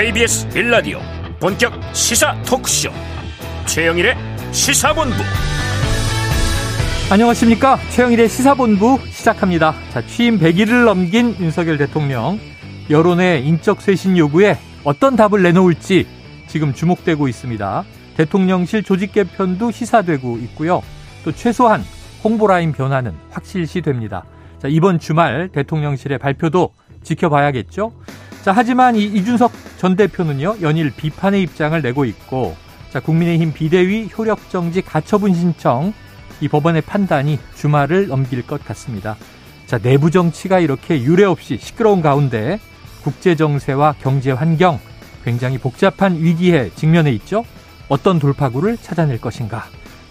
KBS 빌라디오 본격 시사 토크쇼. 최영일의 시사본부. 안녕하십니까? 최영일의 시사본부 시작합니다. 자 취임 100일을 넘긴 윤석열 대통령 여론의 인적 쇄신 요구에 어떤 답을 내놓을지 지금 주목되고 있습니다. 대통령실 조직 개편도 시사되고 있고요. 또 최소한 홍보라인 변화는 확실시 됩니다. 자 이번 주말 대통령실의 발표도 지켜봐야겠죠 자, 하지만 이 이준석 전 대표는요, 연일 비판의 입장을 내고 있고, 자, 국민의힘 비대위 효력정지 가처분 신청, 이 법원의 판단이 주말을 넘길 것 같습니다. 자, 내부 정치가 이렇게 유례 없이 시끄러운 가운데 국제 정세와 경제 환경 굉장히 복잡한 위기에 직면해 있죠. 어떤 돌파구를 찾아낼 것인가?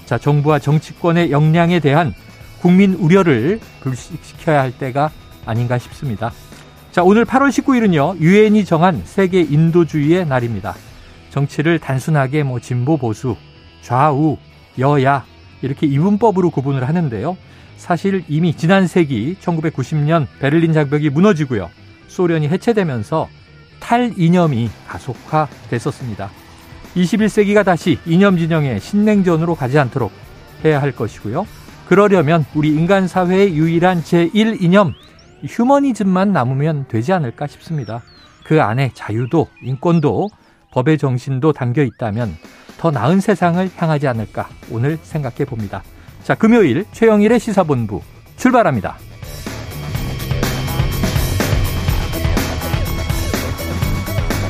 자, 정부와 정치권의 역량에 대한 국민 우려를 불식시켜야 할 때가 아닌가 싶습니다. 자, 오늘 8월 19일은요, 유엔이 정한 세계 인도주의의 날입니다. 정치를 단순하게 뭐 진보 보수, 좌우, 여야, 이렇게 이분법으로 구분을 하는데요. 사실 이미 지난 세기 1990년 베를린 장벽이 무너지고요. 소련이 해체되면서 탈이념이 가속화됐었습니다. 21세기가 다시 이념 진영의 신냉전으로 가지 않도록 해야 할 것이고요. 그러려면 우리 인간 사회의 유일한 제1이념 휴머니즘만 남으면 되지 않을까 싶습니다. 그 안에 자유도 인권도 법의 정신도 담겨 있다면 더 나은 세상을 향하지 않을까 오늘 생각해 봅니다. 자, 금요일 최영일의 시사본부 출발합니다.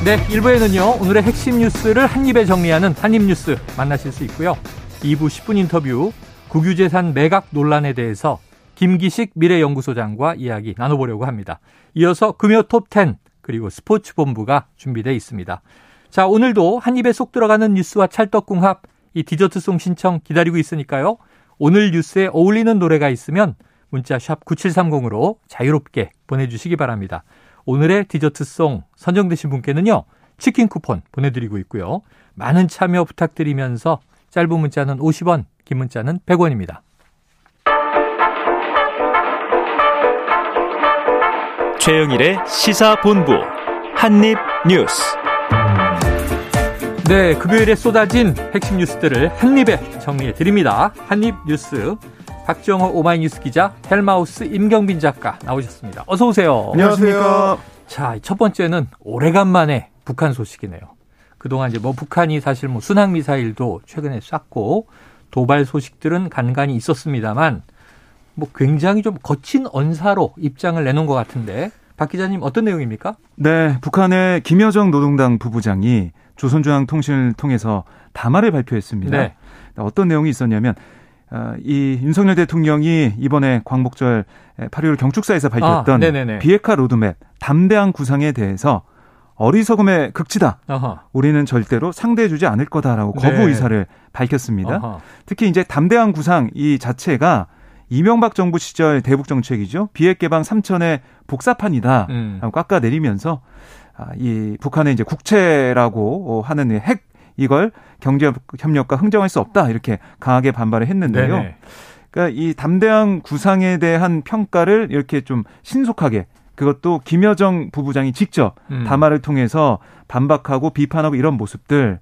네, 1부에는요, 오늘의 핵심 뉴스를 한입에 정리하는 한입뉴스 만나실 수 있고요. 2부 10분 인터뷰, 국유재산 매각 논란에 대해서 김기식 미래연구소장과 이야기 나눠보려고 합니다. 이어서 금요 톱10 그리고 스포츠 본부가 준비되어 있습니다. 자, 오늘도 한 입에 쏙 들어가는 뉴스와 찰떡궁합 이 디저트송 신청 기다리고 있으니까요. 오늘 뉴스에 어울리는 노래가 있으면 문자 샵 9730으로 자유롭게 보내주시기 바랍니다. 오늘의 디저트송 선정되신 분께는요. 치킨 쿠폰 보내드리고 있고요. 많은 참여 부탁드리면서 짧은 문자는 50원, 긴 문자는 100원입니다. 최영일의 시사본부 한입뉴스. 네, 금요일에 쏟아진 핵심 뉴스들을 한입에 정리해 드립니다. 한입뉴스. 박정호 오마이뉴스 기자, 헬마우스 임경빈 작가 나오셨습니다. 어서 오세요. 안녕하세요. 자, 첫 번째는 오래간만에 북한 소식이네요. 그동안 이제 뭐 북한이 사실 뭐 순항 미사일도 최근에 쐈고 도발 소식들은 간간히 있었습니다만 뭐 굉장히 좀 거친 언사로 입장을 내놓은 것 같은데 박 기자님 어떤 내용입니까? 네, 북한의 김여정 노동당 부부장이 조선중앙통신을 통해서 담화를 발표했습니다. 네. 어떤 내용이 있었냐면 어, 이 윤석열 대통령이 이번에 광복절 8.15 경축사에서 발표했던 아, 비핵화 로드맵 담대한 구상에 대해서 어리석음의 극치다. 어허. 우리는 절대로 상대해주지 않을 거다라고 거부 네. 의사를 밝혔습니다. 어허. 특히 이제 담대한 구상 이 자체가 이명박 정부 시절 대북 정책이죠. 비핵 개방 3천의 복사판이다. 음. 깎아 내리면서 아, 이 북한의 이제 국채라고 하는 핵 이걸 경제 협력과 흥정할 수 없다 이렇게 강하게 반발을 했는데요. 네네. 그러니까 이 담대한 구상에 대한 평가를 이렇게 좀 신속하게 그것도 김여정 부부장이 직접 음. 담화를 통해서 반박하고 비판하고 이런 모습들,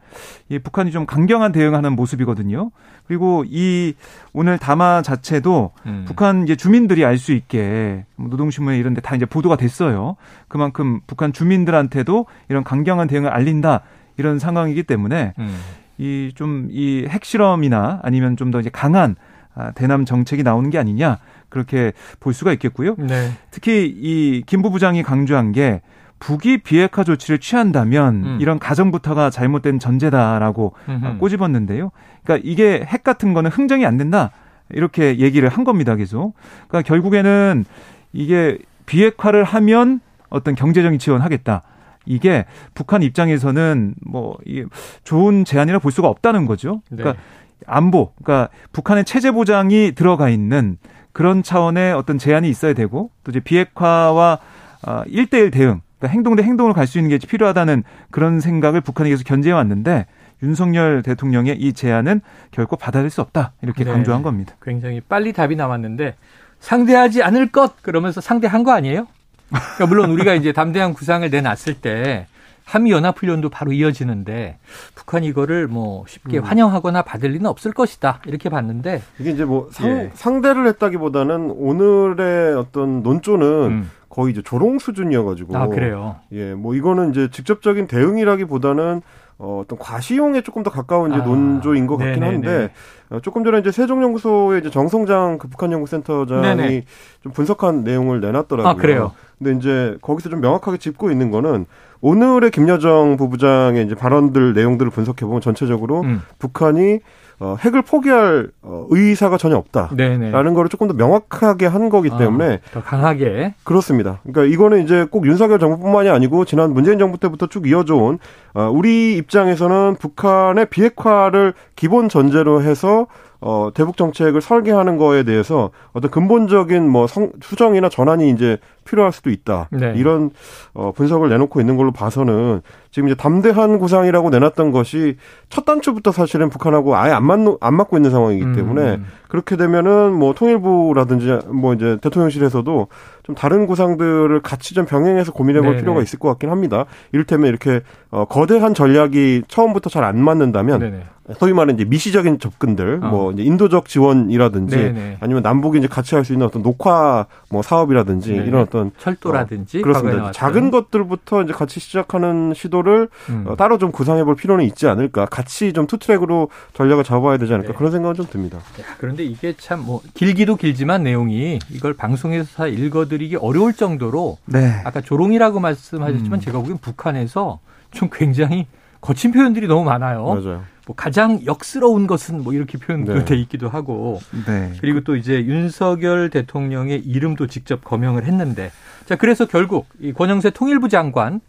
이 북한이 좀 강경한 대응하는 모습이거든요. 그리고 이 오늘 담화 자체도 음. 북한 이제 주민들이 알 수 있게 뭐 노동신문에 이런 데 다 이제 보도가 됐어요. 그만큼 북한 주민들한테도 이런 강경한 대응을 알린다 이런 상황이기 때문에 음. 이좀이 이 핵실험이나 아니면 좀 더 이제 강한 아, 대남 정책이 나오는 게 아니냐 그렇게 볼 수가 있겠고요. 네. 특히 이 김부 부장이 강조한 게 북이 비핵화 조치를 취한다면 음. 이런 가정부터가 잘못된 전제다라고 음흠. 꼬집었는데요. 그러니까 이게 핵 같은 거는 흥정이 안 된다. 이렇게 얘기를 한 겁니다, 계속. 그러니까 결국에는 이게 비핵화를 하면 어떤 경제적인 지원하겠다. 이게 북한 입장에서는 뭐 이게 좋은 제안이라 볼 수가 없다는 거죠. 그러니까 네. 안보, 그러니까 북한의 체제 보장이 들어가 있는 그런 차원의 어떤 제안이 있어야 되고 또 이제 비핵화와 어, 1대1 대응, 그러니까 행동 대 행동을 갈수 있는 게 필요하다는 그런 생각을 북한이 계속 견제해 왔는데 윤석열 대통령의 이 제안은 결코 받아들일 수 없다 이렇게 네. 강조한 겁니다. 굉장히 빨리 답이 나왔는데 상대하지 않을 것 그러면서 상대한 거 아니에요? 그러니까 물론 우리가 이제 담대한 구상을 내놨을 때 한미 연합 훈련도 바로 이어지는데 북한이 이거를 뭐 쉽게 음. 환영하거나 받을 리는 없을 것이다 이렇게 봤는데 이게 이제 뭐 상, 예. 상대를 했다기보다는 오늘의 어떤 논조는 음. 거의 이제 조롱 수준이어가지고 아 그래요. 예, 뭐 이거는 이제 직접적인 대응이라기보다는 어, 어떤 과시용에 조금 더 가까운 이제 아, 논조인 것 같긴 네네네. 한데 어, 조금 전에 이제 세종연구소의 이제 정성장 그 북한 연구센터장이 네네. 좀 분석한 내용을 내놨더라고요. 아, 그래요. 근데 이제 거기서 좀 명확하게 짚고 있는 거는 오늘의 김여정 부부장의 이제 발언들 내용들을 분석해 보면 전체적으로 음. 북한이 어, 핵을 포기할 어, 의사가 전혀 없다라는 네네. 거를 조금 더 명확하게 한 거기 아, 때문에 아, 더 강하게 그렇습니다. 그러니까 이거는 이제 꼭 윤석열 정부뿐만이 아니고 지난 문재인 정부 때부터 쭉 이어져 온 어, 우리 입장에서는 북한의 비핵화를 기본 전제로 해서 어, 대북 정책을 설계하는 거에 대해서 어떤 근본적인 뭐 성, 수정이나 전환이 이제 필요할 수도 있다. 네. 이런 어, 분석을 내놓고 있는 걸로 봐서는 지금 이제 담대한 구상이라고 내놨던 것이 첫 단추부터 사실은 북한하고 아예 안 맞, 안 맞고 있는 상황이기 음. 때문에 음. 그렇게 되면은 뭐 통일부라든지 뭐 이제 대통령실에서도 좀 다른 구상들을 같이 좀 병행해서 고민해 볼 필요가 있을 것 같긴 합니다. 이를테면 이렇게 어, 거대한 전략이 처음부터 잘 안 맞는다면 네네. 소위 말하는 이제 미시적인 접근들, 어. 뭐 이제 인도적 지원이라든지 네네. 아니면 남북이 이제 같이 할 수 있는 어떤 녹화 뭐 사업이라든지 네네. 이런 어떤 철도라든지 어, 그렇습니다. 작은 것들부터 이제 같이 시작하는 시도를 음. 어, 따로 좀 구상해 볼 필요는 있지 않을까. 같이 좀 투트랙으로 전략을 잡아야 되지 않을까. 네. 그런 생각은 좀 듭니다. 야, 그런데 이게 참 뭐 길기도 길지만 내용이 이걸 방송에서 읽어드리기 어려울 정도로 네. 아까 조롱이라고 말씀하셨지만 음. 제가 보기엔 북한에서 좀 굉장히 거친 표현들이 너무 많아요. 맞아요. 뭐 가장 역스러운 것은 뭐 이렇게 표현돼 네. 있기도 하고 네. 그리고 또 이제 윤석열 대통령의 이름도 직접 거명을 했는데 자 그래서 결국 이 권영세 통일부 장관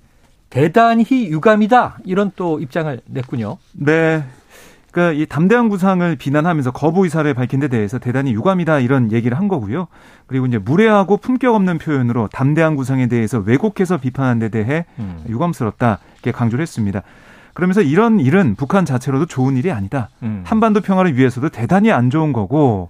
대단히 유감이다 이런 또 입장을 냈군요. 네. 그러니까 이 담대한 구상을 비난하면서 거부 의사를 밝힌 데 대해서 대단히 유감이다 이런 얘기를 한 거고요. 그리고 이제 무례하고 품격 없는 표현으로 담대한 구상에 대해서 왜곡해서 비판한 데 대해 음. 유감스럽다 이렇게 강조를 했습니다. 그러면서 이런 일은 북한 자체로도 좋은 일이 아니다. 음. 한반도 평화를 위해서도 대단히 안 좋은 거고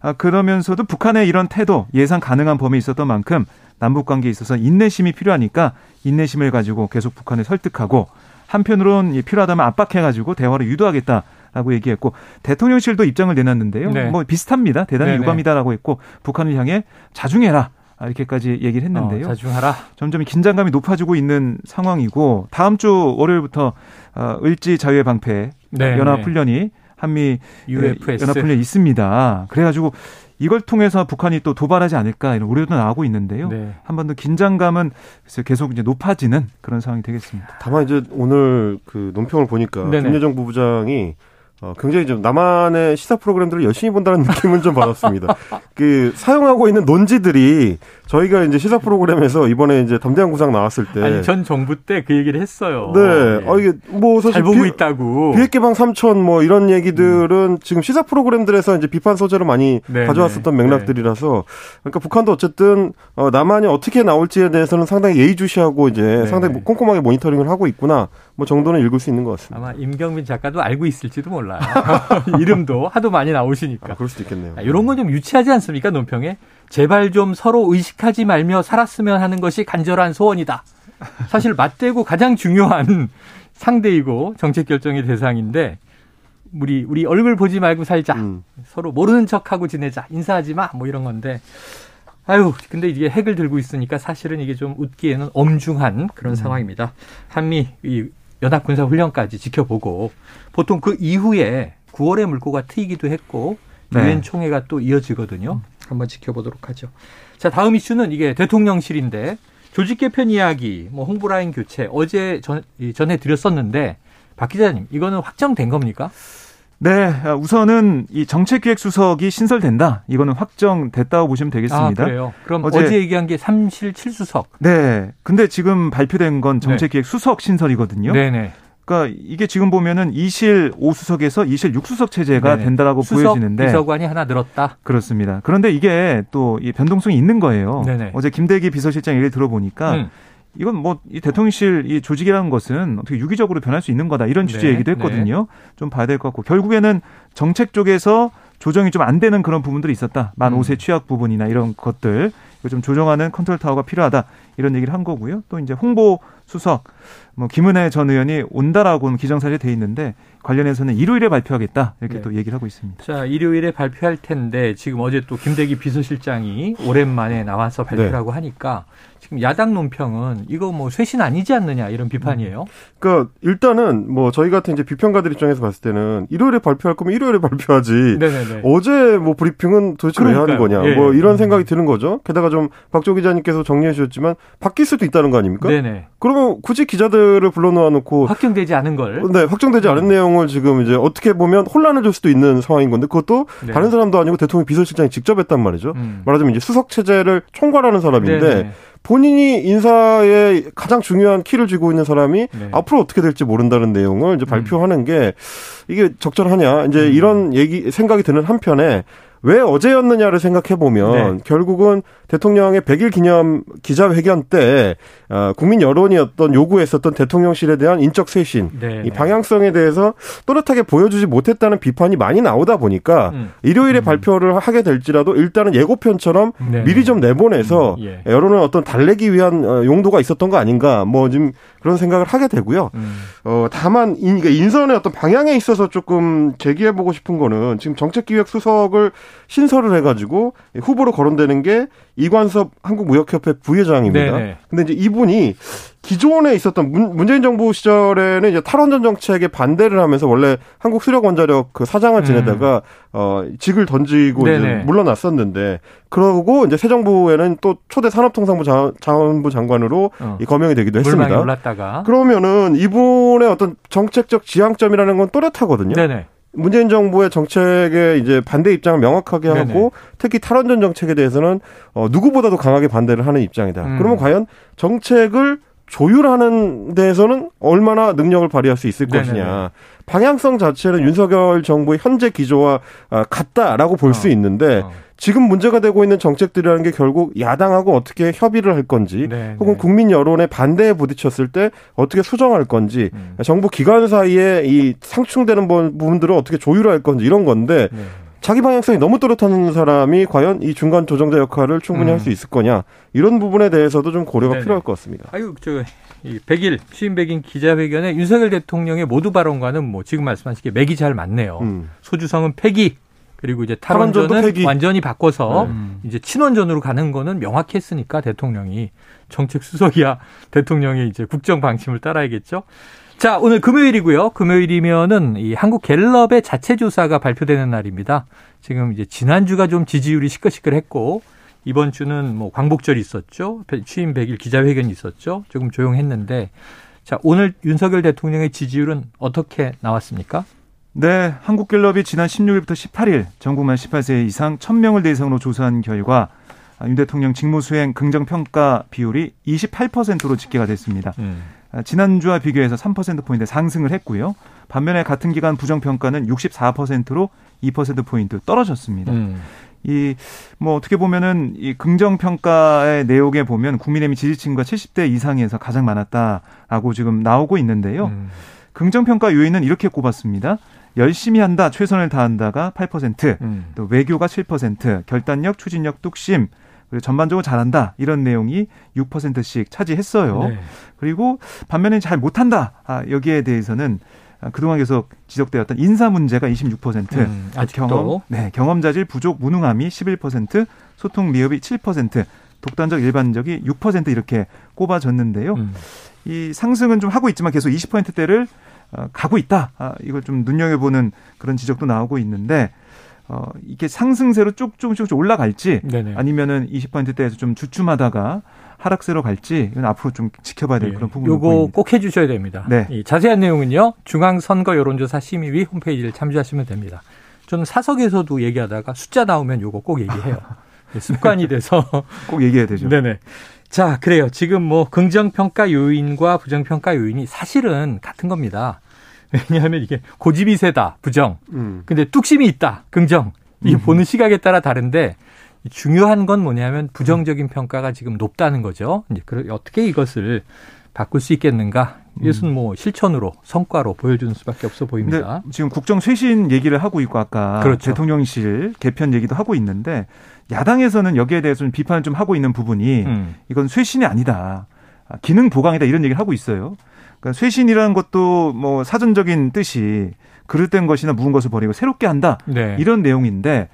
아, 그러면서도 북한의 이런 태도 예상 가능한 범위에 있었던 만큼 남북 관계에 있어서 인내심이 필요하니까 인내심을 가지고 계속 북한을 설득하고 한편으론 필요하다면 압박해가지고 대화를 유도하겠다. 라고 얘기했고 대통령실도 입장을 내놨는데요. 네. 뭐 비슷합니다. 대단히 네네. 유감이다라고 했고 북한을 향해 자중해라. 아, 이렇게까지 얘기를 했는데요. 어, 자중하라. 점점 긴장감이 높아지고 있는 상황이고 다음 주 월요일부터 어, 을지 자유의 방패 네, 연합 네. 훈련이 한미 UFS. 연합 훈련이 있습니다. 그래가지고 이걸 통해서 북한이 또 도발하지 않을까 이런 우려도 나오고 있는데요. 네. 한번 더 긴장감은 계속 이제 높아지는 그런 상황이 되겠습니다. 다만 이제 오늘 그 논평을 보니까 김여정 부부장이 어, 굉장히 좀 나만의 시사 프로그램들을 열심히 본다는 느낌은 좀 받았습니다. 그 사용하고 있는 논지들이 저희가 이제 시사 프로그램에서 이번에 이제 담대한 구상 나왔을 때 아니 전 정부 때 그 얘기를 했어요. 네. 네. 아 이게 뭐 사실 잘 보고 비, 있다고. 비핵 개방 3천 뭐 이런 얘기들은 음. 지금 시사 프로그램들에서 이제 비판 소재로 많이 네, 가져왔었던 네. 맥락들이라서 그러니까 북한도 어쨌든 어 남한이 어떻게 나올지에 대해서는 상당히 예의주시하고 이제 네. 상당히 꼼꼼하게 모니터링을 하고 있구나. 뭐 정도는 읽을 수 있는 것 같습니다. 아마 임경민 작가도 알고 있을지도 몰라요. 이름도 하도 많이 나오시니까. 아, 그럴 수도 있겠네요. 아, 이런 건 좀 유치하지 않습니까, 논평에? 제발 좀 서로 의식하지 말며 살았으면 하는 것이 간절한 소원이다. 사실 맞대고 가장 중요한 상대이고 정책 결정의 대상인데 우리 우리 얼굴 보지 말고 살자. 음. 서로 모르는 척하고 지내자. 인사하지 마. 뭐 이런 건데. 아유, 근데 이게 핵을 들고 있으니까 사실은 이게 좀 웃기에는 엄중한 그런 음. 상황입니다. 한미 이 연합 군사 훈련까지 지켜보고 보통 그 이후에 9월에 물꼬가 트이기도 했고 네. 유엔 네. 총회가 또 이어지거든요. 한번 지켜보도록 하죠. 자, 다음 이슈는 이게 대통령실인데 조직 개편 이야기, 뭐 홍보라인 교체 어제 전, 전해 드렸었는데 박 기자님 이거는 확정된 겁니까? 네, 우선은 이 정책기획수석이 신설된다. 이거는 확정됐다고 보시면 되겠습니다. 아, 그래요. 그럼 어제, 어제 얘기한 게 3실 7수석. 네. 근데 지금 발표된 건 정책기획수석 신설이거든요. 네네. 그러니까 이게 지금 보면은 2실 5수석에서 2실 6수석 체제가 네네. 된다라고 보여지는데 비서관이 하나 늘었다. 그렇습니다. 그런데 이게 또 이 변동성이 있는 거예요. 네네. 어제 김대기 비서실장 얘기를 들어보니까 음. 이건 뭐 이 대통령실 이 조직이라는 것은 어떻게 유기적으로 변할 수 있는 거다 이런 취지 네, 얘기도 했거든요. 네. 좀 봐야 될 것 같고 결국에는 정책 쪽에서 조정이 좀 안 되는 그런 부분들이 있었다. 만 5세 음. 취약 부분이나 이런 것들 이거 좀 조정하는 컨트롤 타워가 필요하다 이런 얘기를 한 거고요. 또 이제 홍보 수석 뭐 김은혜 전 의원이 온다라고는 기정사실에 돼 있는데 관련해서는 일요일에 발표하겠다 이렇게 네. 또 얘기를 하고 있습니다. 자 일요일에 발표할 텐데 지금 어제 또 김대기 비서실장이 오랜만에 나와서 발표라고 네. 하니까 지금 야당 논평은 이거 뭐 쇄신 아니지 않느냐 이런 비판이에요. 그러니까 일단은 뭐 저희 같은 이제 비평가들 입장에서 봤을 때는 일요일에 발표할 거면 일요일에 발표하지. 네네네. 어제 뭐 브리핑은 도대체 그러니까요. 왜 하는 거냐. 예. 뭐 이런 음. 생각이 드는 거죠. 게다가 좀 박조 기자님께서 정리해 주셨지만 바뀔 수도 있다는 거 아닙니까? 네네. 그러면 굳이 기자들을 불러놓아 놓고 확정되지 않은 걸. 네, 확정되지 않은 음. 내용을 지금 이제 어떻게 보면 혼란을 줄 수도 있는 상황인 건데 그것도 네. 다른 사람도 아니고 대통령 비서실장이 직접 했단 말이죠. 음. 말하자면 이제 수석 체제를 총괄하는 사람인데 네네. 본인이 인사에 가장 중요한 키를 쥐고 있는 사람이 네. 앞으로 어떻게 될지 모른다는 내용을 이제 음. 발표하는 게 이게 적절하냐 이제 음. 이런 얘기 생각이 드는 한편에 왜 어제였느냐를 생각해 보면 네. 결국은 대통령의 100일 기념 기자회견 때 어, 국민 여론이었던 요구했었던 대통령실에 대한 인적 쇄신 네, 이 네. 방향성에 대해서 또렷하게 보여주지 못했다는 비판이 많이 나오다 보니까 음. 일요일에 음. 발표를 하게 될지라도 일단은 예고편처럼 네. 미리 좀 내보내서 음. 예. 여론을 어떤 달래기 위한 어, 용도가 있었던 거 아닌가 뭐 지금 그런 생각을 하게 되고요. 음. 어 다만 그러니까 인선의 어떤 방향에 있어서 조금 제기해 보고 싶은 거는 지금 정책기획 수석을 신설을 해가지고 후보로 거론되는 게 이관섭 한국무역협회 부회장입니다. 네네. 근데 이제 이분이 기존에 있었던 문, 문재인 정부 시절에는 이제 탈원전 정책에 반대를 하면서 원래 한국 수력 원자력 그 사장을 지내다가 음. 어 직을 던지고 네네. 이제 물러났었는데 그러고 이제 새 정부에는 또 초대 산업통상부 자, 원부 장관으로 어. 거명이 되기도 했습니다. 올랐다가. 그러면은 이분의 어떤 정책적 지향점이라는 건 또렷하거든요. 네네. 문재인 정부의 정책에 이제 반대 입장을 명확하게 하고 네네. 특히 탈원전 정책에 대해서는 어 누구보다도 강하게 반대를 하는 입장이다. 음. 그러면 과연 정책을 조율하는 데에서는 얼마나 능력을 발휘할 수 있을 네네. 것이냐. 방향성 자체는 윤석열 정부의 현재 기조와 아, 같다라고 볼수 어. 있는데 어. 지금 문제가 되고 있는 정책들이라는 게 결국 야당하고 어떻게 협의를 할 건지 네, 혹은 네. 국민 여론의 반대에 부딪혔을 때 어떻게 수정할 건지 음. 정부 기관 사이에 이 상충되는 부분들을 어떻게 조율할 건지 이런 건데 네. 자기 방향성이 너무 또렷한 사람이 과연 이 중간 조정자 역할을 충분히 음. 할수 있을 거냐 이런 부분에 대해서도 좀 고려가 네네. 필요할 것 같습니다. 아유 저 100일 취임 100일 기자회견에 윤석열 대통령의 모두 발언과는 뭐 지금 말씀하신 게 맥이 잘 맞네요. 음. 소주성은 폐기 그리고 이제 탈원전은 완전히 바꿔서 네. 이제 친원전으로 가는 거는 명확히 했으니까 대통령이 정책 수석이야 대통령이 이제 국정 방침을 따라야겠죠. 자, 오늘 금요일이고요. 금요일이면은 이 한국 갤럽의 자체 조사가 발표되는 날입니다. 지금 이제 지난주가 좀 지지율이 시끌시끌했고 이번 주는 뭐 광복절이 있었죠. 취임 100일 기자회견이 있었죠. 조금 조용했는데 자, 오늘 윤석열 대통령의 지지율은 어떻게 나왔습니까? 네, 한국갤럽이 지난 16일부터 18일 전국 만 18세 이상 1000명을 대상으로 조사한 결과 윤 대통령 직무 수행 긍정 평가 비율이 28%로 집계가 됐습니다. 음. 지난주와 비교해서 3%포인트 상승을 했고요. 반면에 같은 기간 부정평가는 64%로 2%포인트 떨어졌습니다. 음. 이, 뭐, 어떻게 보면은, 이 긍정 평가의 내용에 보면 국민의힘 지지층과 70대 이상에서 가장 많았다라고 지금 나오고 있는데요. 음. 긍정 평가 요인은 이렇게 꼽았습니다. 열심히 한다, 최선을 다한다가 8%, 음. 또 외교가 7%, 결단력, 추진력, 뚝심, 그리고 전반적으로 잘한다 이런 내용이 6%씩 차지했어요. 네. 그리고 반면에 잘 못한다 아, 여기에 대해서는 그동안 계속 지적되었던 인사 문제가 26%, 음, 경험, 네, 경험 자질 부족 무능함이 11%, 소통 미흡이 7%, 독단적 일반적이 6% 이렇게 꼽아졌는데요. 음. 이 상승은 좀 하고 있지만 계속 20%대를 어, 가고 있다. 아, 이걸 좀 눈여겨보는 그런 지적도 나오고 있는데 어, 이게 상승세로 쭉쭉 쭉 올라갈지 네네. 아니면은 20%대에서 좀 주춤하다가 하락세로 갈지 이건 앞으로 좀 지켜봐야 될 네. 그런 부분이 요거 꼭 해주셔야 됩니다. 네. 이 자세한 내용은요 중앙선거 여론조사 심의위 홈페이지를 참조하시면 됩니다. 저는 사석에서도 얘기하다가 숫자 나오면 요거 꼭 얘기해요. 습관이 돼서 꼭 얘기해야 되죠. 네네. 자, 그래요. 지금 뭐 긍정평가 요인과 부정평가 요인이 사실은 같은 겁니다. 왜냐하면 이게 고집이 세다, 부정. 음. 근데 뚝심이 있다, 긍정. 이 음. 보는 시각에 따라 다른데 중요한 건 뭐냐면 부정적인 평가가 지금 높다는 거죠. 이제 어떻게 이것을 바꿀 수 있겠는가? 이것은 뭐 실천으로 성과로 보여주는 수밖에 없어 보입니다. 지금 국정 쇄신 얘기를 하고 있고 아까 그렇죠. 대통령실 개편 얘기도 하고 있는데 야당에서는 여기에 대해서 좀 비판을 좀 하고 있는 부분이 음. 이건 쇄신이 아니다. 아, 기능 보강이다 이런 얘기를 하고 있어요. 그러니까 쇄신이라는 것도 뭐 사전적인 뜻이 그릇된 것이나 묵은 것을 버리고 새롭게 한다 네. 이런 내용인데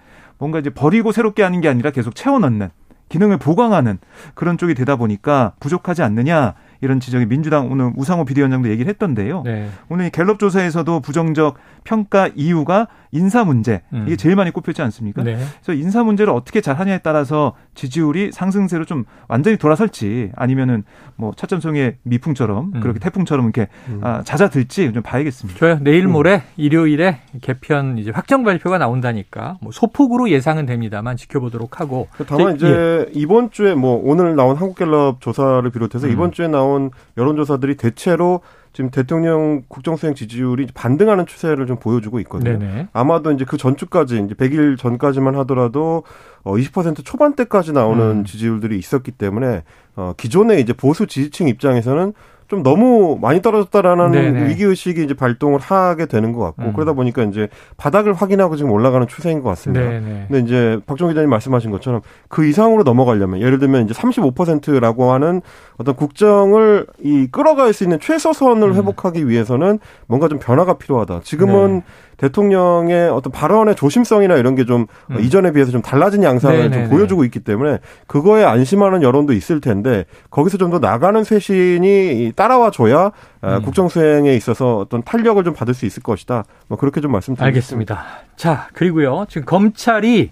뭔가 이제 버리고 새롭게 하는 게 아니라 계속 채워 넣는 기능을 보강하는 그런 쪽이 되다 보니까 부족하지 않느냐 이런 지적이 민주당 오늘 우상호 비대위원장도 얘기를 했던데요. 네. 오늘 갤럽 조사에서도 부정적 평가 이유가 인사 문제 음. 이게 제일 많이 꼽혔지 않습니까? 네. 그래서 인사 문제를 어떻게 잘 하냐에 따라서 지지율이 상승세로 좀 완전히 돌아설지 아니면은 뭐 차점성의 미풍처럼 음. 그렇게 태풍처럼 이렇게 음. 아, 잦아들지 좀 봐야겠습니다. 좋아요. 내일 모레 일요일에 개편 이제 확정 발표가 나온다니까 뭐 소폭으로 예상은 됩니다만 지켜보도록 하고 다만 이제 예. 이번 주에 뭐 오늘 나온 한국갤럽 조사를 비롯해서 음. 이번 주에 나온 여론조사들이 대체로 지금 대통령 국정수행 지지율이 반등하는 추세를 좀 보여주고 있거든요. 네네. 아마도 이제 그 전주까지 이제 100일 전까지만 하더라도 어20% 초반대까지 나오는 음. 지지율들이 있었기 때문에 어 기존의 이제 보수 지지층 입장에서는 좀 너무 많이 떨어졌다라는 네네. 위기 의식이 이제 발동을 하게 되는 것 같고 음. 그러다 보니까 이제 바닥을 확인하고 지금 올라가는 추세인 것 같습니다. 네네. 근데 이제 박정 기자님 말씀하신 것처럼 그 이상으로 넘어가려면 예를 들면 이제 35%라고 하는 어떤 국정을 이 끌어갈 수 있는 최소선을 음. 회복하기 위해서는 뭔가 좀 변화가 필요하다. 지금은 네. 대통령의 어떤 발언의 조심성이나 이런 게좀 음. 이전에 비해서 좀 달라진 양상을 네네네. 좀 보여주고 있기 때문에 그거에 안심하는 여론도 있을 텐데 거기서 좀 더 나가는 쇄신이 따라와 줘야 아, 음. 국정 수행에 있어서 어떤 탄력을 좀 받을 수 있을 것이다. 뭐 그렇게 좀 말씀드리겠습니다. 알겠습니다. 자 그리고요 지금 검찰이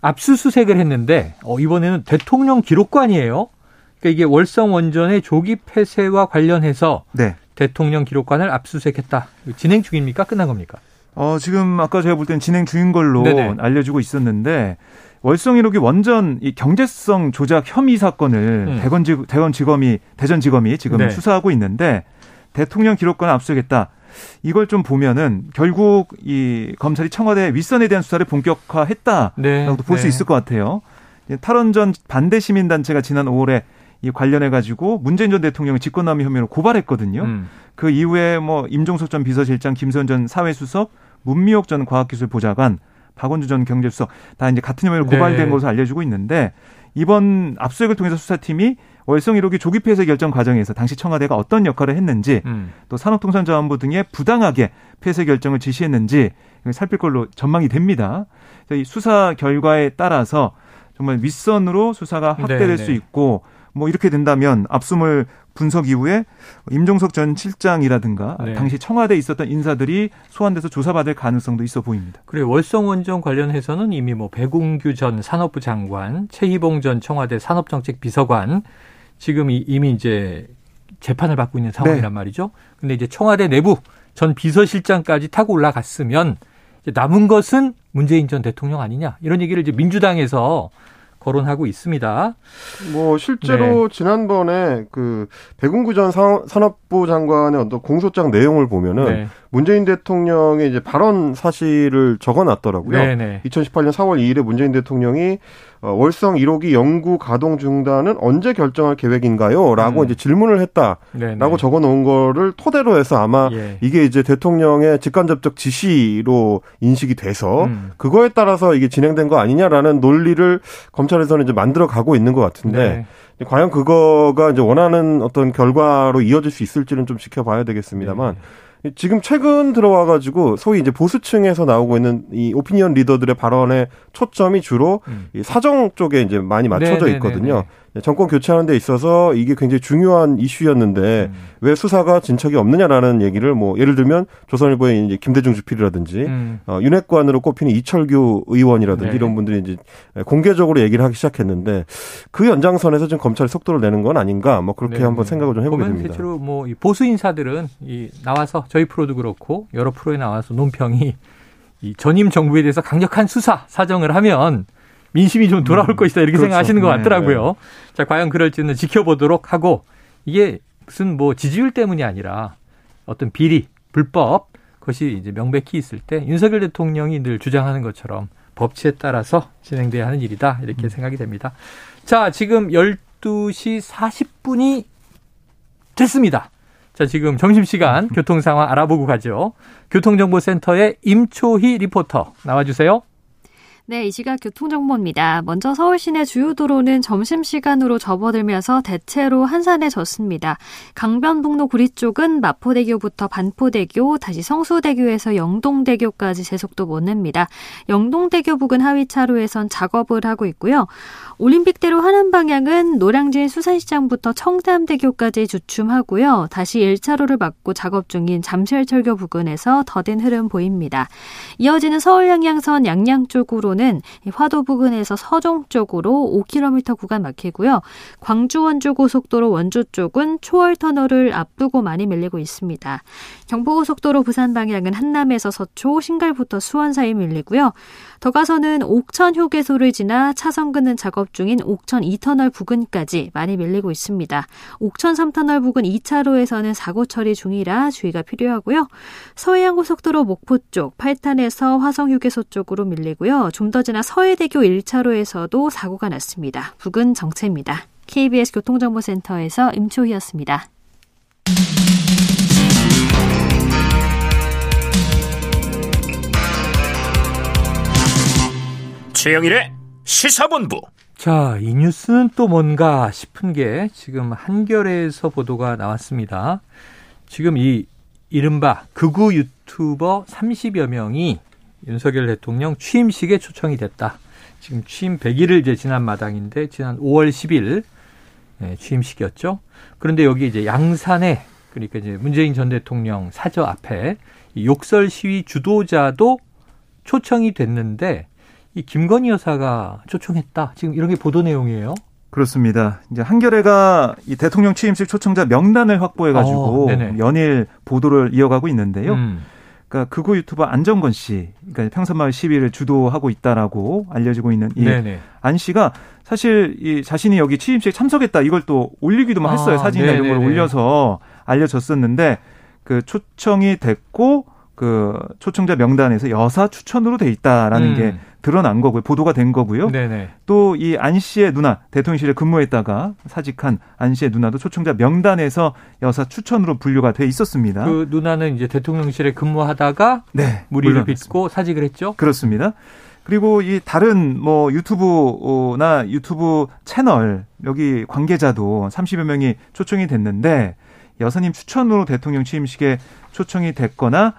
압수수색을 했는데 어, 이번에는 대통령 기록관이에요. 그러니까 이게 월성 원전의 조기 폐쇄와 관련해서 네. 대통령 기록관을 압수수색했다. 진행 중입니까? 끝난 겁니까? 어, 지금 아까 제가 볼땐 진행 중인 걸로 네네. 알려지고 있었는데 월성 1호기 원전 이 경제성 조작 혐의 사건을 음. 대건 지, 대건지검이 대전 지검이 지금 네. 수사하고 있는데 대통령 기록관을 압수했다. 이걸 좀 보면은 결국 이 검찰이 청와대 윗선에 대한 수사를 본격화했다라고도 네. 볼수 네. 있을 것 같아요. 탈원전 반대 시민 단체가 지난 5월에 이 관련해 가지고 문재인 전 대통령을 직권남용 혐의로 고발했거든요. 음. 그 이후에 뭐 임종석 전 비서실장, 김선 전 사회수석, 문미옥 전 과학기술보좌관, 박원주 전 경제수석 다 이제 같은 혐의로 고발된 네. 것으로 알려지고 있는데 이번 압수수색을 통해서 수사팀이 월성 1호기 조기 폐쇄 결정 과정에서 당시 청와대가 어떤 역할을 했는지 음. 또 산업통상자원부 등에 부당하게 폐쇄 결정을 지시했는지 살필 걸로 전망이 됩니다. 이 수사 결과에 따라서 정말 윗선으로 수사가 확대될 네네. 수 네. 있고 뭐 이렇게 된다면 압수물 분석 이후에 임종석 전 실장이라든가 네. 당시 청와대에 있었던 인사들이 소환돼서 조사받을 가능성도 있어 보입니다. 그래 월성 원전 관련해서는 이미 뭐 배공규 전 산업부 장관, 최희봉 전 청와대 산업정책 비서관 지금 이미 이제 재판을 받고 있는 상황이란 네. 말이죠. 근데 이제 청와대 내부 전 비서실장까지 타고 올라갔으면 남은 것은 문재인 전 대통령 아니냐 이런 얘기를 이제 민주당에서 거론하고 있습니다. 뭐 실제로 네. 지난번에 그 백운구 전 산업부 장관의 어떤 공소장 내용을 보면은 네. 문재인 대통령의 이제 발언 사실을 적어놨더라고요. 네네. 2018년 4월 2일에 문재인 대통령이 어, 월성 1호기 연구 가동 중단은 언제 결정할 계획인가요? 라고 음. 이제 질문을 했다라고 적어 놓은 거를 토대로 해서 아마 예. 이게 이제 대통령의 직간접적 지시로 인식이 돼서 음. 그거에 따라서 이게 진행된 거 아니냐라는 논리를 검찰에서는 이제 만들어 가고 있는 것 같은데 네. 과연 그거가 이제 원하는 어떤 결과로 이어질 수 있을지는 좀 지켜봐야 되겠습니다만 네. 지금 최근 들어와가지고 소위 이제 보수층에서 나오고 있는 이 오피니언 리더들의 발언의 초점이 주로 음. 이 사정 쪽에 이제 많이 맞춰져 네네네네. 있거든요. 네, 정권 교체하는 데 있어서 이게 굉장히 중요한 이슈였는데 음. 왜 수사가 진척이 없느냐라는 얘기를 뭐 예를 들면 조선일보의 이제 김대중 주필이라든지 음. 어, 윤핵관으로 꼽히는 이철규 의원이라든지 네. 이런 분들이 이제 공개적으로 얘기를 하기 시작했는데 그 연장선에서 지금 검찰이 속도를 내는 건 아닌가 뭐 그렇게 네. 한번 생각을 좀 해보게 됩니다. 실제로 뭐 보수 인사들은 이 나와서 저희 프로도 그렇고 여러 프로에 나와서 논평이 이 전임 정부에 대해서 강력한 수사 사정을 하면 민심이 좀 돌아올 음, 것이다 이렇게 그렇죠. 생각하시는 것 네, 같더라고요. 네. 자, 과연 그럴지는 지켜보도록 하고 이게 무슨 뭐 지지율 때문이 아니라 어떤 비리, 불법 그것이 이제 명백히 있을 때 윤석열 대통령이 늘 주장하는 것처럼 법치에 따라서 진행돼야 하는 일이다 이렇게 음. 생각이 됩니다. 자, 지금 12시 40분이 됐습니다. 자, 지금 점심시간 교통 상황 알아보고 가죠. 교통정보센터의 임초희 리포터 나와주세요. 네, 이 시각 교통정보입니다. 먼저 서울 시내 주요 도로는 점심시간으로 접어들면서 대체로 한산해졌습니다. 강변북로 구리 쪽은 마포대교부터 반포대교, 다시 성수대교에서 영동대교까지 제속도 못 냅니다. 영동대교 부근 하위차로에선 작업을 하고 있고요. 올림픽대로 하는 방향은 노량진 수산시장부터 청담대교까지 주춤하고요. 다시 1차로를 막고 작업 중인 잠실철교 부근에서 더딘 흐름 보입니다. 이어지는 서울 양양선 양양 쪽으로는 화도 부근에서 서종 쪽으로 5km 구간 막히고요. 광주 원주 고속도로 원주 쪽은 초월 터널을 앞두고 많이 밀리고 있습니다. 경부고속도로 부산 방향은 한남에서 서초, 신갈부터 수원 사이 밀리고요. 더 가서는 옥천 휴게소를 지나 차선 긋는 작업 중인 옥천 2터널 부근까지 많이 밀리고 있습니다. 옥천 3터널 부근 2차로에서는 사고 처리 중이라 주의가 필요하고요. 서해안 고속도로 목포 쪽 팔탄에서 화성 휴게소 쪽으로 밀리고요. 좀 더 지나 서해대교 1차로에서도 사고가 났습니다. 부근 정체입니다. KBS 교통정보센터에서 임초희였습니다. 최영일의 시사본부. 자, 이 뉴스는 또 뭔가 싶은 게 지금 한겨레에서 보도가 나왔습니다. 지금 이 이른바 극우 유튜버 30여 명이 윤석열 대통령 취임식에 초청이 됐다. 지금 취임 100일을 이제 지난 마당인데 지난 5월 10일 네, 취임식이었죠. 그런데 여기 이제 양산에 그러니까 이제 문재인 전 대통령 사저 앞에 욕설 시위 주도자도 초청이 됐는데 이 김건희 여사가 초청했다. 지금 이런 게 보도 내용이에요. 그렇습니다. 이제 한겨레가 이 대통령 취임식 초청자 명단을 확보해 가지고 어, 연일 보도를 이어가고 있는데요. 음. 그러니까 극우 유튜버 안정건 씨, 그러니까 평산마을 시위를 주도하고 있다라고 알려지고 있는 이 안 씨가 사실 이 자신이 여기 취임식에 참석했다 이걸 또 올리기도 아, 했어요. 사진이나 이런 걸 올려서 알려졌었는데 그 초청이 됐고 그 초청자 명단에서 여사 추천으로 돼 있다라는 음. 게 드러난 거고요. 보도가 된 거고요. 또 이 안 씨의 누나 대통령실에 근무했다가 사직한 안 씨의 누나도 초청자 명단에서 여사 추천으로 분류가 돼 있었습니다. 그 누나는 이제 대통령실에 근무하다가 네, 무리를 빚고 사직을 했죠. 그렇습니다. 그리고 이 다른 뭐 유튜브나 유튜브 채널 여기 관계자도 30여 명이 초청이 됐는데 여사님 추천으로 대통령 취임식에 초청이 됐거나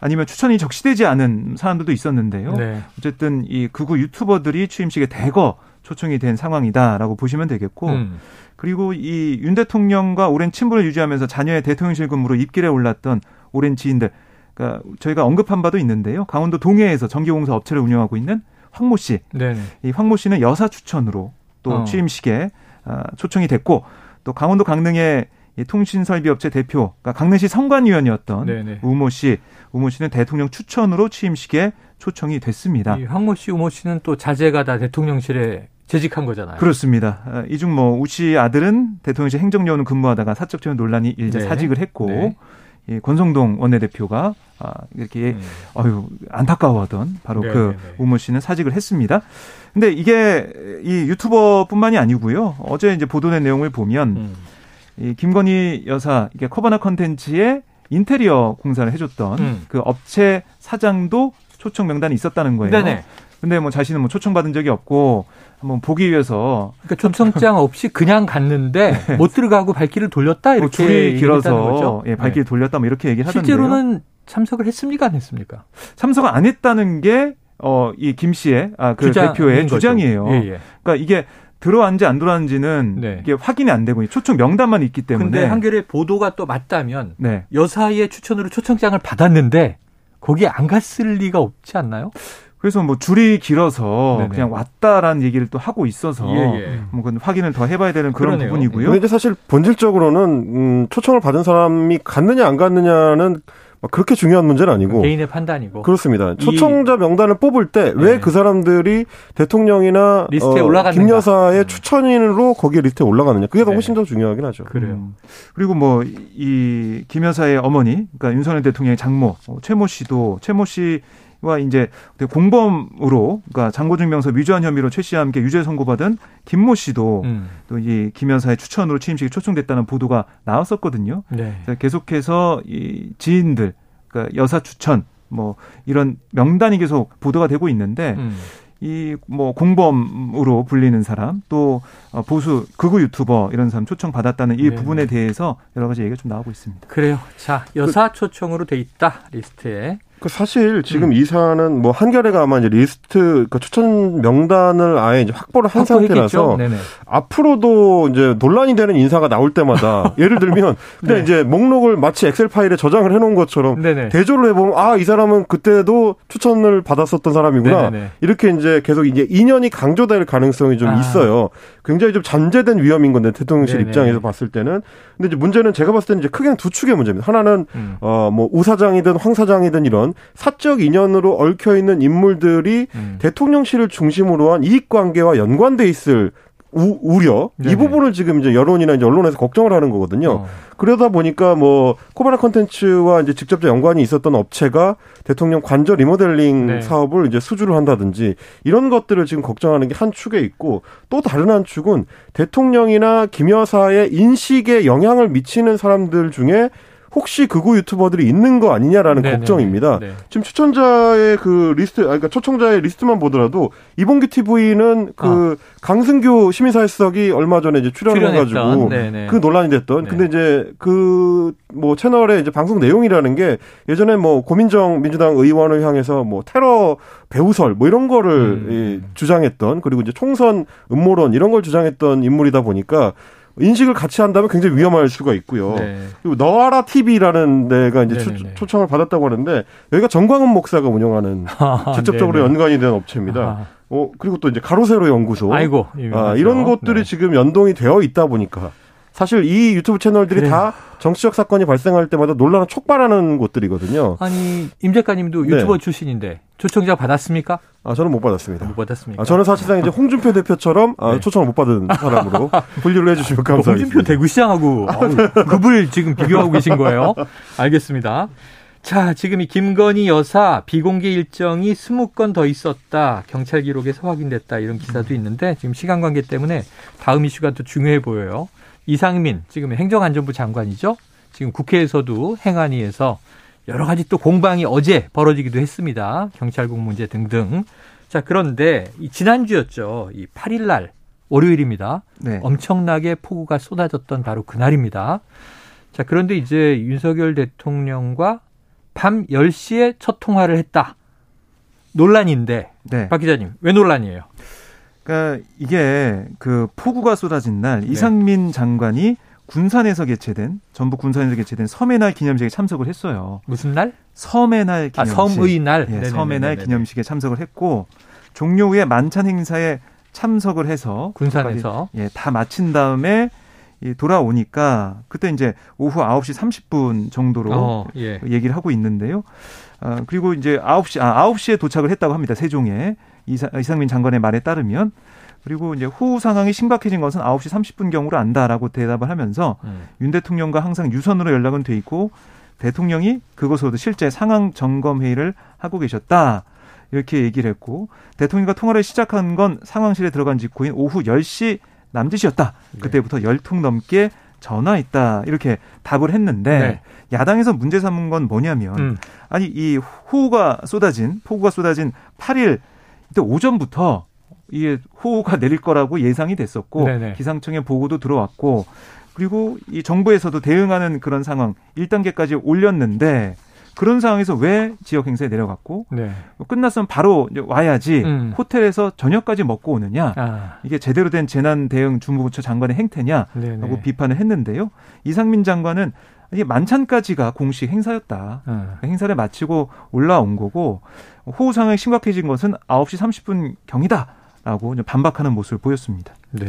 아니면 추천이 적시되지 않은 사람들도 있었는데요. 네. 어쨌든 이 극우 유튜버들이 취임식에 대거 초청이 된 상황이다라고 보시면 되겠고 음. 그리고 이 윤 대통령과 오랜 친분을 유지하면서 자녀의 대통령실 근무로 입길에 올랐던 오랜 지인들 그러니까 저희가 언급한 바도 있는데요. 강원도 동해에서 전기공사 업체를 운영하고 있는 황모 씨. 네네. 이 황모 씨는 여사 추천으로 또 어. 취임식에 아, 초청이 됐고 또 강원도 강릉의 통신설비업체 대표, 그러니까 강릉시 성관위원이었던 네네. 우모 씨, 우모 씨는 대통령 추천으로 취임식에 초청이 됐습니다. 이 황모 씨, 우모 씨는 또 자제가 다 대통령실에 재직한 거잖아요. 그렇습니다. 아, 이중 뭐 우씨 아들은 대통령실 행정요원 근무하다가 사적 지원 논란이 일자 네. 사직을 했고 네. 이 권성동 원내대표가 아, 이렇게 음. 어유 안타까워하던 바로 네, 그 네, 네. 우모 씨는 사직을 했습니다. 근데 이게 이 유튜버뿐만이 아니고요. 어제 이제 보도된 내용을 보면 음. 이 김건희 여사 이게 커버나 컨텐츠의 인테리어 공사를 해줬던 음. 그 업체 사장도 초청 명단이 있었다는 거예요. 네네. 근데 뭐 자신은 뭐 초청받은 적이 없고 한번 보기 위해서 그러니까 초청장 없이 그냥 갔는데 네. 못 들어가고 발길을 돌렸다 뭐 이렇게 뭐 줄이 길어서 예, 발길을 네. 돌렸다 뭐 이렇게 얘기를 하던데요. 실제로는 참석을 했습니까 안 했습니까? 참석을 안 했다는 게 어 이 김 씨의 아 그 대표의 주장이에요. 예, 예. 그러니까 이게 들어왔는지 안 들어왔는지는 네. 이게 확인이 안 되고 초청 명단만 있기 때문에. 근데 한겨레 보도가 또 맞다면 네. 여사의 추천으로 초청장을 받았는데 거기에 안 갔을 리가 없지 않나요? 그래서 뭐 줄이 길어서 네네. 그냥 왔다라는 얘기를 또 하고 있어서 예, 예. 뭐 그건 확인을 더 해봐야 되는 그런 그러네요. 부분이고요. 근데 사실 본질적으로는 음, 초청을 받은 사람이 갔느냐 안 갔느냐는 그렇게 중요한 문제는 아니고 개인의 판단이고 그렇습니다. 초청자 명단을 뽑을 때 왜그 네. 사람들이 대통령이나 리스트에 어, 올라가는 김 여사의 음. 추천인으로 거기에 리스트에 올라가느냐 그게 더 네. 훨씬 더 중요하긴 하죠. 그래요. 음. 그리고 뭐 이 김 여사의 어머니, 그러니까 윤석열 대통령의 장모 어, 최모 씨도 최모 씨 와 이제 공범으로 그러니까 장고증명서 위조한 혐의로 최 씨와 함께 유죄 선고받은 김모 씨도 음. 또이 김 여사의 추천으로 취임식에 초청됐다는 보도가 나왔었거든요. 네. 계속해서 이 지인들 그러니까 여사 추천 뭐 이런 명단이 계속 보도가 되고 있는데 음. 이뭐 공범으로 불리는 사람 또 어, 보수 극우 유튜버 이런 사람 초청 받았다는 이 네. 부분에 대해서 여러 가지 얘기가 좀 나오고 있습니다. 그래요. 자 여사 초청으로 돼 있다 리스트에 그 사실 지금 음. 이 사안은 뭐 한겨레가 아마 이제 리스트 그러니까 추천 명단을 아예 이제 확보를 한 상태라서 네네. 앞으로도 이제 논란이 되는 인사가 나올 때마다 예를 들면 근데 네. 이제 목록을 마치 엑셀 파일에 저장을 해놓은 것처럼 네네. 대조를 해보면 아 이 사람은 그때도 추천을 받았었던 사람이구나 네네. 이렇게 이제 계속 이제 인연이 강조될 가능성이 좀 아. 있어요. 굉장히 좀 잠재된 위험인 건데 대통령실 입장에서 봤을 때는 근데 이제 문제는 제가 봤을 때는 이제 크게는 두 축의 문제입니다. 하나는 음. 어뭐 우 사장이든 황 사장이든 이런 사적 인연으로 얽혀 있는 인물들이 음. 대통령실을 중심으로 한 이익 관계와 연관돼 있을 우, 우려 네네. 이 부분을 지금 이제 여론이나 이제 언론에서 걱정을 하는 거거든요. 어. 그러다 보니까 뭐 코바나 컨텐츠와 이제 직접적 연관이 있었던 업체가 대통령 관저 리모델링 네. 사업을 이제 수주를 한다든지 이런 것들을 지금 걱정하는 게 한 축에 있고 또 다른 한 축은 대통령이나 김 여사의 인식에 영향을 미치는 사람들 중에 혹시 극우 유튜버들이 있는 거 아니냐라는 네네. 걱정입니다. 네. 지금 추천자의 그 리스트, 아 그러니까 초청자의 리스트만 보더라도 이봉규 TV는 그 아. 강승규 시민사회수석이 얼마 전에 이제 출연해가지고 그 논란이 됐던. 네. 근데 이제 그 뭐 채널의 이제 방송 내용이라는 게 예전에 뭐 고민정 민주당 의원을 향해서 뭐 테러 배우설 뭐 이런 거를 음. 주장했던 그리고 이제 총선 음모론 이런 걸 주장했던 인물이다 보니까 인식을 같이 한다면 굉장히 위험할 수가 있고요. 네. 그리고 너아라 TV라는 데가 이제 초, 초청을 받았다고 하는데 여기가 정광훈 목사가 운영하는 아, 직접적으로 연관이 된 업체입니다. 아. 어 그리고 또 이제 가로세로 연구소. 아이고 아, 이런 것들이 네. 지금 연동이 되어 있다 보니까 사실 이 유튜브 채널들이 그래요. 다 정치적 사건이 발생할 때마다 논란을 촉발하는 곳들이거든요. 아니 임 작가님도 네. 유튜버 네. 출신인데 초청자 받았습니까? 아 저는 못 받았습니다. 못 받았습니까? 아, 저는 사실상 이제 홍준표 대표처럼 아, 네. 초청을 못 받은 사람으로 분류를 해주시면 감사하겠습니다. 홍준표 대구시장하고 급을 지금 비교하고 계신 거예요? 알겠습니다. 자, 지금 이 김건희 여사 비공개 일정이 20건 더 있었다. 경찰 기록에서 확인됐다. 이런 기사도 있는데 지금 시간 관계 때문에 다음 이슈가 또 중요해 보여요. 이상민 지금 행정안전부 장관이죠. 지금 국회에서도 행안위에서 여러 가지 또 공방이 어제 벌어지기도 했습니다. 경찰국 문제 등등. 자, 그런데 이 지난주였죠. 이 8일 날 월요일입니다. 네. 엄청나게 폭우가 쏟아졌던 바로 그날입니다. 자, 그런데 이제 윤석열 대통령과 밤 10시에 첫 통화를 했다. 논란인데 네. 박 기자님, 왜 논란이에요? 그러니까 이게 그 폭우가 쏟아진 날 네. 이상민 장관이 군산에서 개최된 전북 군산에서 개최된 섬의 날 기념식에 참석을 했어요. 무슨 날? 섬의 날 아, 기념식. 아, 섬의 날. 예, 섬의 날 기념식에 참석을 했고 종료 후에 만찬 행사에 참석을 해서 군산에서 예, 다 마친 다음에 이 돌아오니까 그때 이제 오후 9시 30분 정도로 어, 예. 얘기를 하고 있는데요. 아, 그리고 이제 9시 아 9시에 도착을 했다고 합니다. 세종에. 이사, 이상민 장관의 말에 따르면 그리고 이제 후 상황이 심각해진 것은 9시 30분 경으로 안다라고 대답을 하면서 음. 윤 대통령과 항상 유선으로 연락은 돼 있고 대통령이 그것으로도 실제 상황 점검 회의를 하고 계셨다. 이렇게 얘기를 했고 대통령과 통화를 시작한 건 상황실에 들어간 직후인 오후 10시 남짓이었다. 네. 그때부터 열 통 넘게 전화했다. 이렇게 답을 했는데 네. 야당에서 문제 삼은 건 뭐냐면 음. 아니 이 호우가 쏟아진 폭우가 쏟아진 8일 이때 오전부터 이게 호우가 내릴 거라고 예상이 됐었고 네네. 기상청의 보고도 들어왔고 그리고 이 정부에서도 대응하는 그런 상황 1단계까지 올렸는데 그런 상황에서 왜 지역 행사에 내려갔고 네. 뭐 끝났으면 바로 와야지 음. 호텔에서 저녁까지 먹고 오느냐 아. 이게 제대로 된 재난 대응 중부부처 장관의 행태냐라고 네네. 비판을 했는데요 이상민 장관은 이게 만찬까지가 공식 행사였다. 음. 행사를 마치고 올라온 거고 호우 상황이 심각해진 것은 9시 30분 경이다. 라고 반박하는 모습을 보였습니다. 네.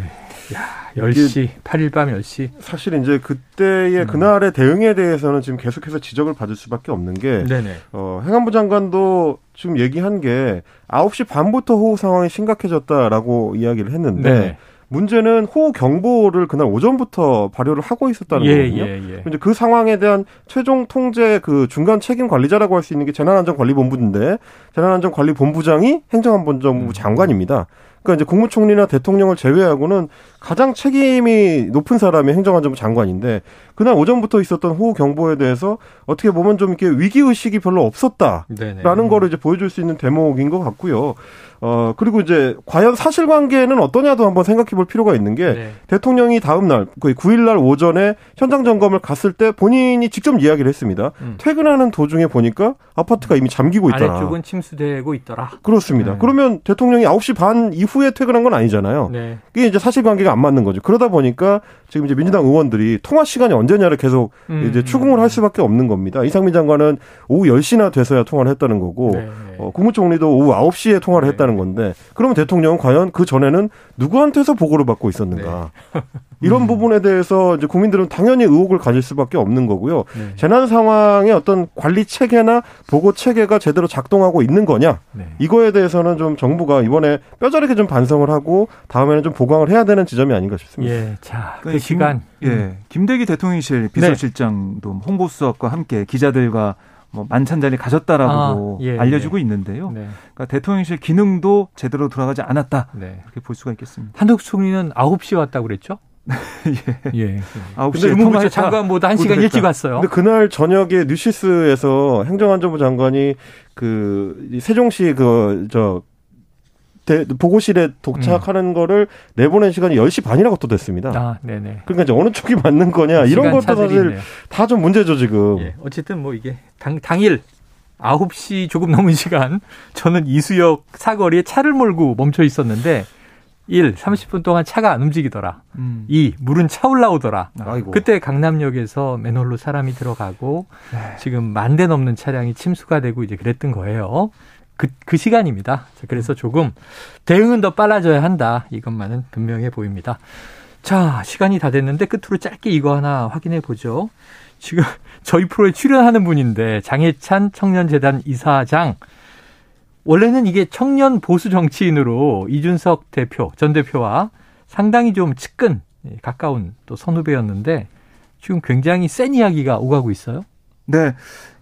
야, 10시, 8일 밤 10시. 사실 이제 그때의 음. 그날의 대응에 대해서는 지금 계속해서 지적을 받을 수밖에 없는 게 네네. 어, 행안부 장관도 지금 얘기한 게 9시 반부터 호우 상황이 심각해졌다라고 이야기를 했는데 네. 문제는 호우 경보를 그날 오전부터 발효를 하고 있었다는 예, 거거든요. 예, 예. 그 상황에 대한 최종 통제 그 중간 책임 관리자라고 할 수 있는 게 재난안전관리본부인데 재난안전관리본부장이 행정안전부 음. 장관입니다. 그러니까 이제 국무총리나 대통령을 제외하고는 가장 책임이 높은 사람이 행정안전부 장관인데 그날 오전부터 있었던 호우 경보에 대해서 어떻게 보면 좀 이렇게 위기 의식이 별로 없었다라는 네네. 거를 이제 보여줄 수 있는 대목인 것 같고요. 어 그리고 이제 과연 사실관계는 어떠냐도 한번 생각해 볼 필요가 있는 게 네. 대통령이 다음 날, 거의 9일 날 오전에 현장 점검을 갔을 때 본인이 직접 이야기를 했습니다. 음. 퇴근하는 도중에 보니까 아파트가 이미 잠기고 있더라. 아래쪽은 침수되고 있더라. 그렇습니다. 네. 그러면 대통령이 9시 반 이후에 퇴근한 건 아니잖아요. 네. 이게 이제 사실관계가 안 맞는 거죠. 그러다 보니까 지금 이제 민주당 의원들이 통화 시간이 언제냐를 계속 음. 이제 추궁을 할 수밖에 없는 겁니다. 이상민 장관은 오후 10시나 돼서야 통화를 했다는 거고 네. 어, 국무총리도 오후 9시에 통화를 네. 했다는 건데 그러면 대통령은 과연 그 전에는 누구한테서 보고를 받고 있었는가? 네. 이런 부분에 대해서 이제 국민들은 당연히 의혹을 가질 수밖에 없는 거고요. 네. 재난 상황의 어떤 관리 체계나 보고 체계가 제대로 작동하고 있는 거냐? 네. 이거에 대해서는 좀 정부가 이번에 뼈저리게 좀 반성을 하고 다음에는 좀 보강을 해야 되는 지점이 아닌가 싶습니다. 예. 자, 그 그러니까 시간. 김, 예, 김대기 대통령실 비서실장도 홍보수석과 함께 기자들과 뭐 만찬 자리 가졌다라고 아, 예, 알려주고 예. 있는데요. 네. 그러니까 대통령실 기능도 제대로 돌아가지 않았다 네. 이렇게 볼 수가 있겠습니다. 한덕수 총리는 9시에 왔다고 그랬죠? 예. 예. 아홉 근데 시에 의무부 통화했다. 장관보다 1시간 보도됐다. 일찍 왔어요. 근데 그날 저녁에 뉴시스에서 행정안전부 장관이 그이 세종시 그저 보고실에 도착하는 거를 내보낸 시간이 10시 반이라고 또 됐습니다. 아, 네네. 그러니까 이제 어느 쪽이 맞는 거냐 이런 것도 사실. 다 좀 문제죠 지금. 예. 어쨌든 뭐 이게 당, 당일 9시 조금 넘은 시간 저는 이수역 사거리에 차를 몰고 멈춰 있었는데 1. 30분 동안 차가 안 움직이더라. 음. 2. 물은 차올라오더라. 아이고. 그때 강남역에서 맨홀로 사람이 들어가고 지금 만 대 넘는 차량이 침수가 되고 이제 그랬던 거예요. 그, 그 시간입니다. 자, 그래서 조금 대응은 더 빨라져야 한다. 이것만은 분명해 보입니다. 자, 시간이 다 됐는데 끝으로 짧게 이거 하나 확인해 보죠. 지금 저희 프로에 출연하는 분인데 장혜찬 청년재단 이사장. 원래는 이게 청년 보수 정치인으로 이준석 대표, 전 대표와 상당히 좀 측근, 예, 가까운 또 선후배였는데 지금 굉장히 센 이야기가 오가고 있어요. 네.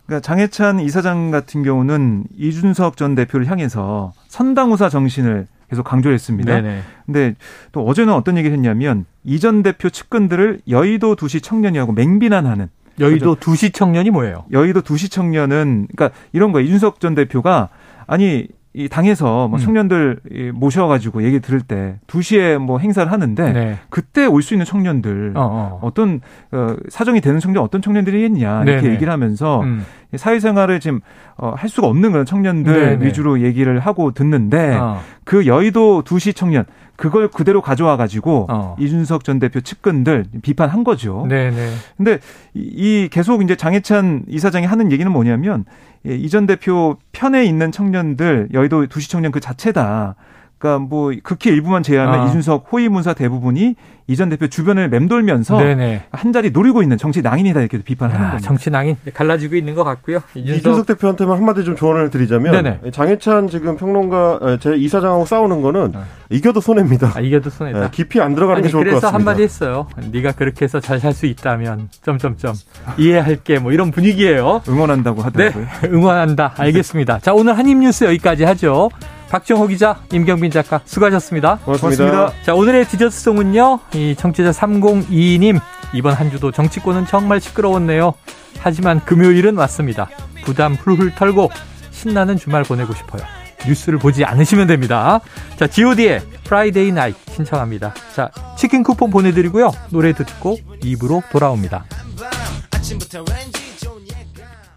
그러니까 장해찬 이사장 같은 경우는 이준석 전 대표를 향해서 선당우사 정신을 계속 강조했습니다. 네네. 근데 또 어제는 어떤 얘기를 했냐면 이 전 대표 측근들을 여의도 두시 청년이라고 맹비난하는 여의도 두시 청년이 뭐예요? 여의도 두시 청년은 그러니까 이런 거예요. 이준석 전 대표가 아니 이 당에서 뭐 음. 청년들 이 모셔가지고 얘기 들을 때 2시에 뭐 행사를 하는데 네. 그때 올 수 있는 청년들 어, 어. 어떤 어, 사정이 되는 청년 어떤 청년들이겠냐 이렇게 네네. 얘기를 하면서 음. 사회생활을 지금 어, 할 수가 없는 그런 청년들 네네. 위주로 얘기를 하고 듣는데 어. 그 여의도 두시 청년 그걸 그대로 가져와 가지고 어. 이준석 전 대표 측근들 비판한 거죠. 네네. 근데 이, 이 계속 이제 장해찬 이사장이 하는 얘기는 뭐냐면 이 전 대표 편에 있는 청년들 여의도 두시 청년 그 자체다. 그러니까 뭐 극히 일부만 제외하면 아. 이준석 호위 문사 대부분이 이전 대표 주변을 맴돌면서 네네. 한 자리 노리고 있는 정치 낭인이다 이렇게 비판하는 아, 겁니다. 정치 낭인 갈라지고 있는 것 같고요. 이준석, 이준석 대표한테만 한마디 좀 조언을 드리자면 네네. 장혜찬 지금 평론가 에, 제 이사장하고 싸우는 거는 어. 이겨도 손해입니다. 아, 이겨도 손해다. 예, 깊이 안 들어가는 게 아니 좋을 것 그래서 같습니다. 한마디 했어요. 네가 그렇게 해서 잘 살 수 있다면 점점점 이해할게 뭐 이런 분위기예요. 응원한다고 네, 하더라고요. 응원한다. 알겠습니다. 자, 오늘 한입뉴스 여기까지 하죠. 박정호 기자, 임경빈 작가 수고하셨습니다. 고맙습니다. 고맙습니다. 자, 오늘의 디저트송은요. 이 청취자 3022님. 이번 한 주도 정치권은 정말 시끄러웠네요. 하지만 금요일은 왔습니다. 부담 훌훌 털고 신나는 주말 보내고 싶어요. 뉴스를 보지 않으시면 됩니다. 자, god의 Friday Night 신청합니다. 자, 치킨 쿠폰 보내드리고요. 노래 듣고 2부로 돌아옵니다. 아침부터 왠지